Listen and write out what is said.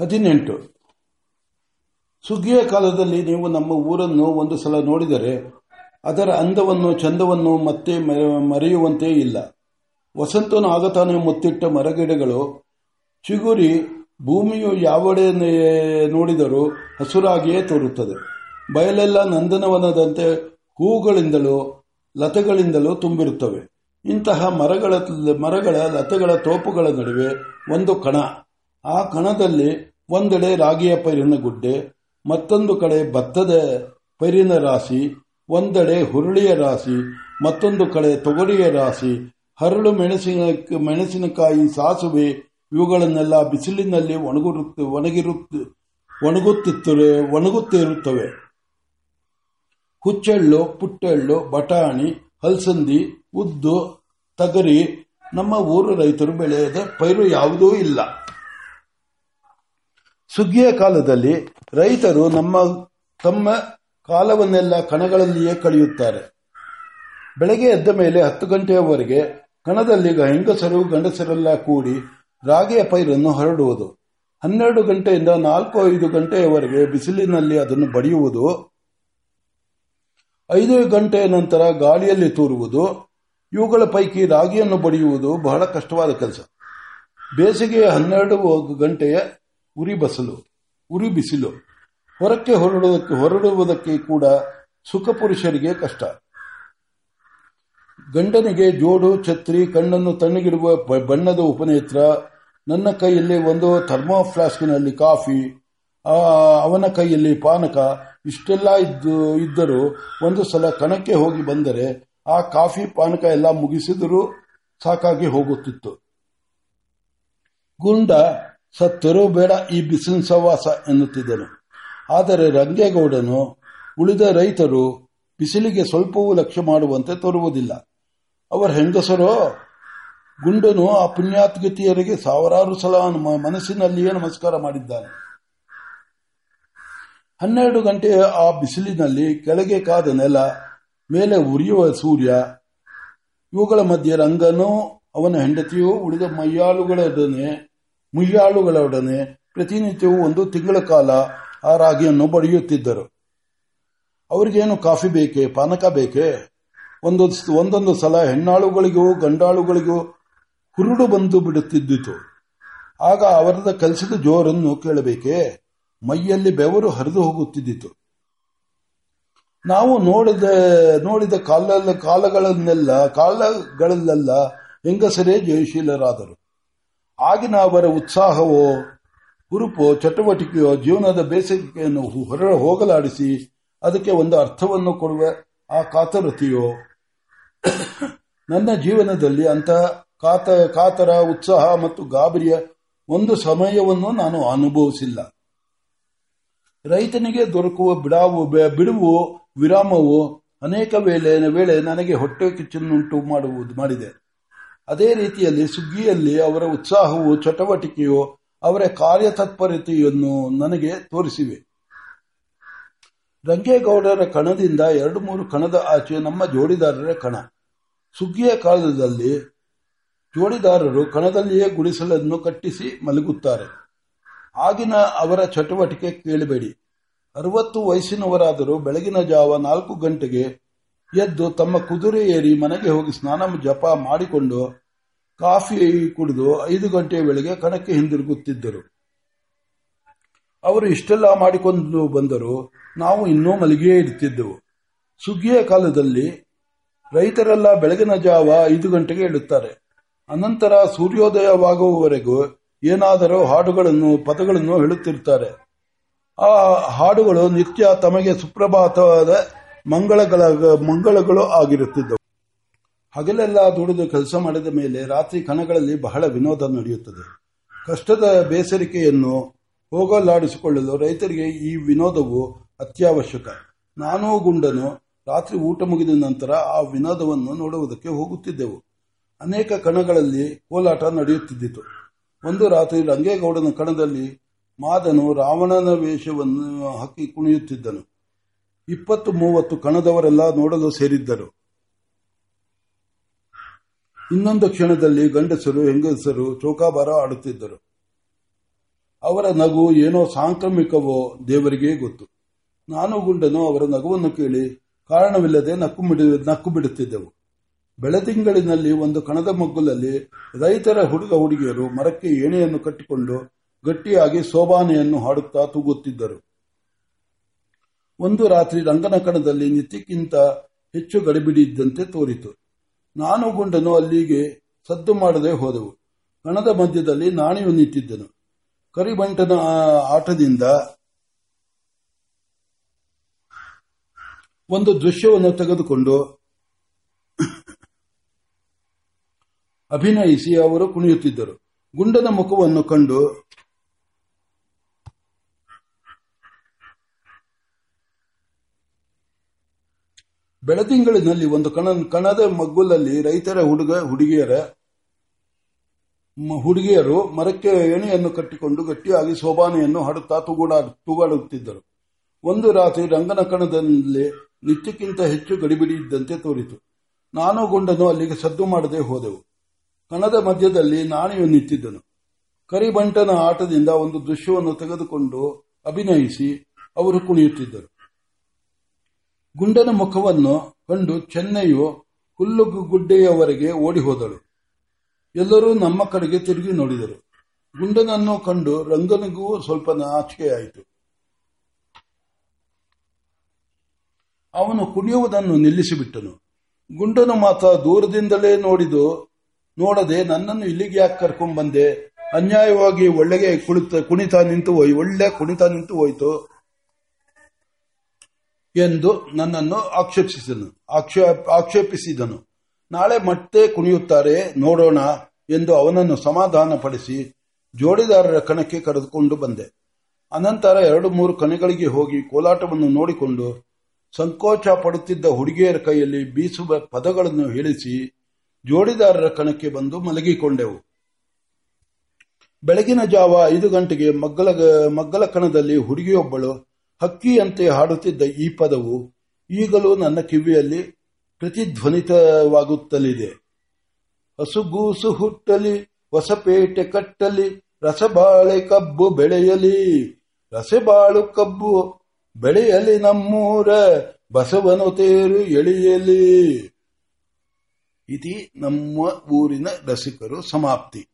ಹದಿನೆಂಟು. ಸುಗ್ಗಿಯ ಕಾಲದಲ್ಲಿ ನೀವು ನಮ್ಮ ಊರನ್ನು ಒಂದು ಸಲ ನೋಡಿದರೆ ಅದರ ಅಂದವನ್ನು, ಚಂದವನ್ನು ಮತ್ತೆ ಮೆರೆ- ಮರೆಯುವಂತೆ ಇಲ್ಲ. ವಸಂತನು ಆಗತಾನೆ ಮುತ್ತಿಟ್ಟ ಮರಗಿಡಗಳು, ಚಿಗುರಿ ಭೂಮಿಯು ಯಾವಡೆ ನೋಡಿದರೂ ಹಸುರಾಗಿಯೇ ತೋರುತ್ತದೆ. ಬಯಲೆಲ್ಲ ನಂದನವನದಂತೆ ಹೂಗಳಿಂದಲೂ, ಲತೆಗಳಿಂದಲೂ ತುಂಬಿರುತ್ತವೆ. ಇಂತಹ ಮರಗಳ ಮರಗಳ, ಲತೆಗಳ ತೋಪುಗಳ ನಡುವೆ ಒಂದು ಕಣ. ಆ ಕಣದಲ್ಲಿ ಒಂದೆಡೆ ರಾಗಿಯ ಪೈರಿನ ಗುಡ್ಡೆ, ಮತ್ತೊಂದು ಕಡೆ ಭತ್ತದ ಪೈರಿನ ರಾಶಿ ಒಂದೆಡೆ ಹುರುಳಿಯ ರಾಶಿ, ಮತ್ತೊಂದು ಕಡೆ ತೊಗರಿಯ ರಾಶಿ, ಹರಳು ಮೆಣಸಿನ, ಮೆಣಸಿನಕಾಯಿ ಸಾಸುವೆ, ಇವುಗಳನ್ನೆಲ್ಲ ಬಿಸಿಲಿನಲ್ಲಿ ಒಣಗಿರುತ್ತ ಒಣಗಿರುತ್ತ ಒಣಗುತ್ತಿರುತ್ತವೆ ಒಣಗುತ್ತಿರುತ್ತವೆ ಹುಚ್ಚೆಳ್ಳು, ಪುಟ್ಟೆಳ್ಳು, ಬಟಾಣಿ, ಹಲಸಂದಿ, ಉದ್ದು, ತಗರಿ, ನಮ್ಮ ಊರು ರೈತರು ಬೆಳೆಯದ ಪೈರು ಯಾವುದೂ ಇಲ್ಲ. ಸುಗ್ಗಿಯ ಕಾಲದಲ್ಲಿ ರೈತರು ನಮ್ಮ, ತಮ್ಮ ಕಾಲವನ್ನೆಲ್ಲ ಕಣಗಳಲ್ಲಿಯೇ ಕಳೆಯುತ್ತಾರೆ. ಬೆಳಗ್ಗೆ ಎದ್ದ ಮೇಲೆ ಹತ್ತು ಗಂಟೆಯವರೆಗೆ ಕಣದಲ್ಲಿ ಹೆಂಗಸರು, ಗಂಡಸರೆಲ್ಲ ಕೂಡಿ ರಾಗಿಯ ಪೈರನ್ನು ಹರಡುವುದು. ಹನ್ನೆರಡು ಗಂಟೆಯಿಂದ ನಾಲ್ಕು, ಐದು ಗಂಟೆಯವರೆಗೆ ಬಿಸಿಲಿನಲ್ಲಿ ಅದನ್ನು ಬಡಿಯುವುದು. ಐದು ಗಂಟೆಯ ನಂತರ ಗಾಳಿಯಲ್ಲಿ ತೂರುವುದು. ಇವುಗಳ ಪೈಕಿ ರಾಗಿಯನ್ನು ಬಡಿಯುವುದು ಬಹಳ ಕಷ್ಟವಾದ ಕೆಲಸ. ಬೇಸಿಗೆಯ ಹನ್ನೆರಡು ಗಂಟೆಯ ಉರಿ ಬಸಲು ಉರಿ ಬಿಸಿಲು ಹೊರಕ್ಕೆ ಹೊರಡುವುದಕ್ಕೆ ಹೊರಡುವುದಕ್ಕೆ ಕೂಡ ಸುಖ ಪುರುಷರಿಗೆ ಕಷ್ಟ. ಗಂಡನಿಗೆ ಜೋಡು, ಛತ್ರಿ, ಕಣ್ಣನ್ನು ತಣ್ಣಗಿಡುವ ಬಣ್ಣದ ಉಪನೇತ್ರ, ನನ್ನ ಕೈಯಲ್ಲಿ ಒಂದು ಥರ್ಮೋ ಫ್ಲಾಸ್ಕಿನಲ್ಲಿ ಕಾಫಿ ಅವನ ಕೈಯಲ್ಲಿ ಪಾನಕ, ಇಷ್ಟೆಲ್ಲ ಇದ್ದು, ಇದ್ದರೂ ಒಂದು ಸಲ ಕಣಕ್ಕೆ ಹೋಗಿ ಬಂದರೆ ಆ ಕಾಫಿ, ಪಾನಕ ಎಲ್ಲ ಮುಗಿಸಿದರೂ ಸಾಕಾಗಿ ಹೋಗುತ್ತಿತ್ತು. ಗುಂಡ ಸತ್ತರೂ ಬೇಡ, ಈ ಬಿಸಿಲ ಸವಾಸ ಎನ್ನುತ್ತಿದ್ದನು ಆದರೆ ರಂಗೇಗೌಡನು ಉಳಿದ ರೈತರು ಬಿಸಿಲಿಗೆ ಸ್ವಲ್ಪವೂ ಲಕ್ಷ್ಯ ಮಾಡುವಂತೆ ತೋರುವುದಿಲ್ಲ. ಅವರ ಹೆಂಗಸರೋ, ಗುಂಡನು ಆ ಪುಣ್ಯಾತ್ಗತಿಯರಿಗೆ ಸಾವಿರಾರು ಸಲ ಮನಸ್ಸಿನಲ್ಲಿಯೇ ನಮಸ್ಕಾರ ಮಾಡಿದ್ದಾನೆ. ಹನ್ನೆರಡು ಗಂಟೆಯ ಆ ಬಿಸಿಲಿನಲ್ಲಿ ಕೆಳಗೆ ಕಾದ ನೆಲ, ಮೇಲೆ ಉರಿಯುವ ಸೂರ್ಯ, ಇವುಗಳ ಮಧ್ಯೆ ರಂಗನೂ ಅವನ ಹೆಂಡತಿಯೂ ಉಳಿದ ಮೈಯಾಳುಗಳೊಡನೆ ಮುಯ್ಯಾಳುಗಳೊಡನೆ ಪ್ರತಿನಿತ್ಯವೂ ಒಂದು ತಿಂಗಳ ಕಾಲ ಆ ರಾಗಿಯನ್ನು ಬಡಿಯುತ್ತಿದ್ದರು. ಅವರಿಗೇನು ಕಾಫಿ ಬೇಕೆ, ಪಾನಕ ಬೇಕೆ? ಒಂದೊಂದು ಒಂದೊಂದು ಸಲ ಹೆಣ್ಣಾಳುಗಳಿಗೂ ಗಂಡಾಳುಗಳಿಗೂ ಹುರುಡು ಬಂದು ಬಿಡುತ್ತಿದ್ದಿತು. ಆಗ ಅವರದ ಕೆಲಸದ ಜೋರನ್ನು ಕೇಳಬೇಕೆ? ಮೈಯಲ್ಲಿ ಬೆವರು ಹರಿದು ಹೋಗುತ್ತಿದ್ದಿತು. ನಾವು ನೋಡಿದ ನೋಡಿದ ಕಾಲ ಕಾಲಗಳನ್ನೆಲ್ಲ, ಕಾಲಗಳಲ್ಲೆಲ್ಲ ಹೆಂಗಸರೇ ಜಯಶೀಲರಾದರು. ಆಗಿನ ಅವರ ಉತ್ಸಾಹವೋ, ಹುರುಪೋ, ಚಟುವಟಿಕೆಯೋ, ಜೀವನದ ಬೇಸಿಗೆಯನ್ನು ಹೊರ ಹೋಗಲಾಡಿಸಿ ಅದಕ್ಕೆ ಒಂದು ಅರ್ಥವನ್ನು ಕೊಡುವ. ಆ ಕಾತರತೆಯೋ, ನನ್ನ ಜೀವನದಲ್ಲಿ ಅಂತಹ ಕಾತ, ಕಾತರ ಉತ್ಸಾಹ ಮತ್ತು ಗಾಬರಿಯ ಒಂದು ಸಮಯವನ್ನು ನಾನು ಅನುಭವಿಸಿಲ್ಲ. ರೈತನಿಗೆ ದೊರಕುವ ಬಿಡಾವು ಬಿಡುವು, ವಿರಾಮವು, ಅನೇಕ ವೇಳೆ ವೇಳೆ ನನಗೆ ಹೊಟ್ಟೆ ಕಿಚ್ಚನ್ನುಂಟು ಮಾಡುವುದು ಮಾಡಿದೆ. ಅದೇ ರೀತಿಯಲ್ಲಿ ಸುಗ್ಗಿಯಲ್ಲಿ ಅವರ ಉತ್ಸಾಹವು, ಚಟುವಟಿಕೆಯು, ಅವರ ಕಾರ್ಯತತ್ಪರತೆಯನ್ನು ನನಗೆ ತೋರಿಸಿವೆ. ರಂಗೇಗೌಡರ ಕಣದಿಂದ ಎರಡು ಮೂರು ಕಣದ ಆಚೆ ನಮ್ಮ ಜೋಡಿದಾರರ ಕಣ. ಸುಗ್ಗಿಯ ಕಾಲದಲ್ಲಿ ಜೋಡಿದಾರರು ಕಣದಲ್ಲಿಯೇ ಗುಡಿಸಲನ್ನು ಕಟ್ಟಿಸಿ ಮಲಗುತ್ತಾರೆ. ಆಗಿನ ಅವರ ಚಟುವಟಿಕೆ ಕೇಳಬೇಡಿ. ಅರವತ್ತು ವಯಸ್ಸಿನವರಾದರೂ ಬೆಳಗಿನ ಜಾವ ನಾಲ್ಕು ಗಂಟೆಗೆ ಎದ್ದು ತಮ್ಮ ಕುದುರೆ ಏರಿ ಮನೆಗೆ ಹೋಗಿ ಸ್ನಾನ, ಜಪ ಮಾಡಿಕೊಂಡು ಕಾಫಿ ಕುಡಿದು ಐದು ಗಂಟೆ ವೇಳೆಗೆ ಕಣಕ್ಕೆ ಹಿಂದಿರುಗುತ್ತಿದ್ದರು. ಅವರು ಇಷ್ಟೆಲ್ಲ ಮಾಡಿಕೊಂಡು ಬಂದರು ನಾವು ಇನ್ನೂ ಮಲಗಿಯೇ ಇಡುತ್ತಿದ್ದೆವು ಸುಗ್ಗಿಯ ಕಾಲದಲ್ಲಿ ರೈತರೆಲ್ಲ ಬೆಳಗಿನ ಜಾವ ಐದು ಗಂಟೆಗೆ ಇಡುತ್ತಾರೆ ಅನಂತರ ಸೂರ್ಯೋದಯವಾಗುವವರೆಗೂ ಏನಾದರೂ ಹಾಡುಗಳನ್ನು, ಪದಗಳನ್ನು ಹೇಳುತ್ತಿರುತ್ತಾರೆ ಆ ಹಾಡುಗಳು ನಿತ್ಯ ತಮಗೆ ಸುಪ್ರಭಾತವಾದ ಮಂಗಳಗಳ, ಮಂಗಳಗಳು ಆಗಿರುತ್ತಿದ್ದವು. ಹಗಲೆಲ್ಲ ದುಡಿದು ಕೆಲಸ ಮಾಡಿದ ಮೇಲೆ ರಾತ್ರಿ ಕಣಗಳಲ್ಲಿ ಬಹಳ ವಿನೋದ ನಡೆಯುತ್ತದೆ. ಕಷ್ಟದ ಬೇಸರಿಕೆಯನ್ನು ಹೋಗಲಾಡಿಸಿಕೊಳ್ಳಲು ರೈತರಿಗೆ ಈ ವಿನೋದವು ಅತ್ಯವಶ್ಯಕ. ನಾನು ಗುಂಡನು ರಾತ್ರಿ ಊಟ ಮುಗಿದ ನಂತರ ಆ ವಿನೋದವನ್ನು ನೋಡುವುದಕ್ಕೆ ಹೋಗುತ್ತಿದ್ದೆವು. ಅನೇಕ ಕಣಗಳಲ್ಲಿ ಕೋಲಾಟ ನಡೆಯುತ್ತಿದ್ದಿತು. ಒಂದು ರಾತ್ರಿ ರಂಗೇಗೌಡನ ಕಣದಲ್ಲಿ ಮಾದನು ರಾವಣನ ವೇಷವನ್ನು ಹಾಕಿ ಕುಣಿಯುತ್ತಿದ್ದನು. ಇಪ್ಪತ್ತು ಮೂವತ್ತು ಕಣದವರೆಲ್ಲ ನೋಡಲು ಸೇರಿದ್ದರು. ಇನ್ನೊಂದು ಕ್ಷಣದಲ್ಲಿ ಗಂಡಸರು, ಹೆಂಗಸರು ಚೌಕಾಬಾರ ಆಡುತ್ತಿದ್ದರು. ಅವರ ನಗು ಏನೋ ಸಾಂಕ್ರಾಮಿಕವೋ ದೇವರಿಗೆ ಗೊತ್ತು. ನಾನು ಗುಂಡನು ಅವರ ನಗುವನ್ನು ಕೇಳಿ ಕಾರಣವಿಲ್ಲದೆ ನಕ್ಕು ನಕ್ಕು ಬಿಡುತ್ತಿದ್ದೆವು. ಬೆಳದಿಂಗಳಿನಲ್ಲಿ ಒಂದು ಕಣದ ಮಗ್ಗುಲಲ್ಲಿ ರೈತರ ಹುಡುಗ ಹುಡುಗಿಯರು ಮರಕ್ಕೆ ಏಣೆಯನ್ನು ಕಟ್ಟಿಕೊಂಡು ಗಟ್ಟಿಯಾಗಿ ಸೋಬಾನೆಯನ್ನು ಹಾಡುತ್ತಾ ತೂಗುತ್ತಿದ್ದರು. ಒಂದು ರಾತ್ರಿ ರಂಗನ ಕಣದಲ್ಲಿ ನಿತ್ಯಕ್ಕಿಂತ ಹೆಚ್ಚು ಗಡಿಬಿಡಿ ಇದ್ದಂತೆ ತೋರಿತು. ನಾನು ಗುಂಡನು ಅಲ್ಲಿಗೆ ಸದ್ದು ಮಾಡದೆ ಹೋದೆವು. ಕಣದ ಮಧ್ಯದಲ್ಲಿ ನಾಣಿಯು ನಿಂತಿದ್ದನು. ಕರಿಬಂಟನ ಆಟದಿಂದ ಒಂದು ದೃಶ್ಯವನ್ನು ತೆಗೆದುಕೊಂಡು ಅಭಿನಯಿಸಿ ಅವರು ಕುಣಿಯುತ್ತಿದ್ದರು. ಗುಂಡನ ಮುಖವನ್ನು ಕಂಡು ಬೆಳದಿಂಗಳಿನಲ್ಲಿ ಒಂದು ಕಣ ಕಣದ ಮಗ್ಗುಲಲ್ಲಿ ರೈತರ ಹುಡುಗ, ಹುಡುಗಿಯರ ಹುಡುಗಿಯರು ಮರಕ್ಕೆ ಎಣೆಯನ್ನು ಕಟ್ಟಿಕೊಂಡು ಗಟ್ಟಿಯಾಗಿ ಶೋಭಾನೆಯನ್ನು ಹಾಡುತ್ತಾ ತೂಗುಡಾ, ತೂಗಾಡುತ್ತಿದ್ದರು. ಒಂದು ರಾತ್ರಿ ರಂಗನ ಕಣದಲ್ಲಿ ನಿತ್ಯಕ್ಕಿಂತ ಹೆಚ್ಚು ಗಡಿಬಿಡಿ ಇದ್ದಂತೆ ತೋರಿತು. ನಾನು ಗುಂಡನು ಅಲ್ಲಿಗೆ ಸದ್ದು ಮಾಡದೆ ಹೋದೆವು. ಕಣದ ಮಧ್ಯದಲ್ಲಿ ನಾಣಿಯು ನಿಂತಿದ್ದನು. ಕರಿಬಂಟನ ಆಟದಿಂದ ಒಂದು ದೃಶ್ಯವನ್ನು ತೆಗೆದುಕೊಂಡು ಅಭಿನಯಿಸಿ ಅವರು ಕುಣಿಯುತ್ತಿದ್ದರು. ಗುಂಡನ ಮುಖವನ್ನು ಕಂಡು ಚೆನ್ನೈಯು ಹುಲ್ಲುಗುಡ್ಡೆಯವರೆಗೆ ಓಡಿ ಹೋದಳು ಎಲ್ಲರೂ ನಮ್ಮ ಕಡೆಗೆ ತಿರುಗಿ ನೋಡಿದರು. ಗುಂಡನನ್ನು ಕಂಡು ರಂಗನಿಗೂ ಸ್ವಲ್ಪ ನಾಚಿಕೆಯಾಯಿತು. ಅವನು ಕುಣಿಯುವುದನ್ನು ನಿಲ್ಲಿಸಿಬಿಟ್ಟನು. ಗುಂಡನು ಮಾತ್ರ ದೂರದಿಂದಲೇ ನೋಡಿದು, ನೋಡದೆ ನನ್ನನ್ನು ಇಲ್ಲಿಗೆ ಯಾಕೆ ಕರ್ಕೊಂಡ್ ಬಂದೆ ಅನ್ಯಾಯವಾಗಿ ಒಳ್ಳೆಗೆ ಕುಳಿತ ಕುಣಿತ ನಿಂತು ಹೋಯ್, ಒಳ್ಳೆ ಕುಣಿತ ನಿಂತು ಹೋಯ್ತು. ಎಂದು ನನ್ನನ್ನು ಆಕ್ಷೇಪಿಸಿದನು. ಆಕ್ಷೇಪ ಆಕ್ಷೇಪಿಸಿದನು. ನಾಳೆ ಮತ್ತೆ ಕುಣಿಯುತ್ತಾರೆ, ನೋಡೋಣ ಎಂದು ಅವನನ್ನು ಸಮಾಧಾನಪಡಿಸಿ ಜೋಡಿದಾರರ ಕಣಕ್ಕೆ ಕರೆದುಕೊಂಡು ಬಂದೆ. ಅನಂತರ ಎರಡು ಮೂರು ಕಣಗಳಿಗೆ ಹೋಗಿ ಕೋಲಾಟವನ್ನು ನೋಡಿಕೊಂಡು ಸಂಕೋಚ ಪಡುತ್ತಿದ್ದ ಹುಡುಗಿಯರ ಕೈಯಲ್ಲಿ ಬೀಸುವ ಪದಗಳನ್ನು ಹೇಳಿಸಿ ಜೋಡಿದಾರರ ಕಣಕ್ಕೆ ಬಂದು ಮಲಗಿಕೊಂಡೆವು. ಬೆಳಗಿನ ಜಾವ ಐದು ಗಂಟೆಗೆ ಮಗ್ಗಲ ಮಗ್ಗಲ ಕಣದಲ್ಲಿ ಹುಡುಗಿಯೊಬ್ಬಳು ಹಕ್ಕಿಯಂತೆ ಹಾಡುತ್ತಿದ್ದ ಈ ಪದವು ಈಗಲೂ ನನ್ನ ಕಿವಿಯಲ್ಲಿ ಪ್ರತಿಧ್ವನಿತವಾಗುತ್ತಲಿದೆ. ಹಸುಗೂಸು ಹುಟ್ಟಲಿ, ಹೊಸಪೇಟೆ ಕಟ್ಟಲಿ, ರಸಬಾಳೆ ಕಬ್ಬು ಬೆಳೆಯಲಿ, ರಸಬಾಳು ಕಬ್ಬು ಬೆಳೆಯಲಿ ನಮ್ಮೂರ, ಬಸವನು ತೇರು ಎಳೆಯಲಿ. ಇತಿ ನಮ್ಮ ಊರಿನ ರಸಿಕರು ಸಮಾಪ್ತಿ.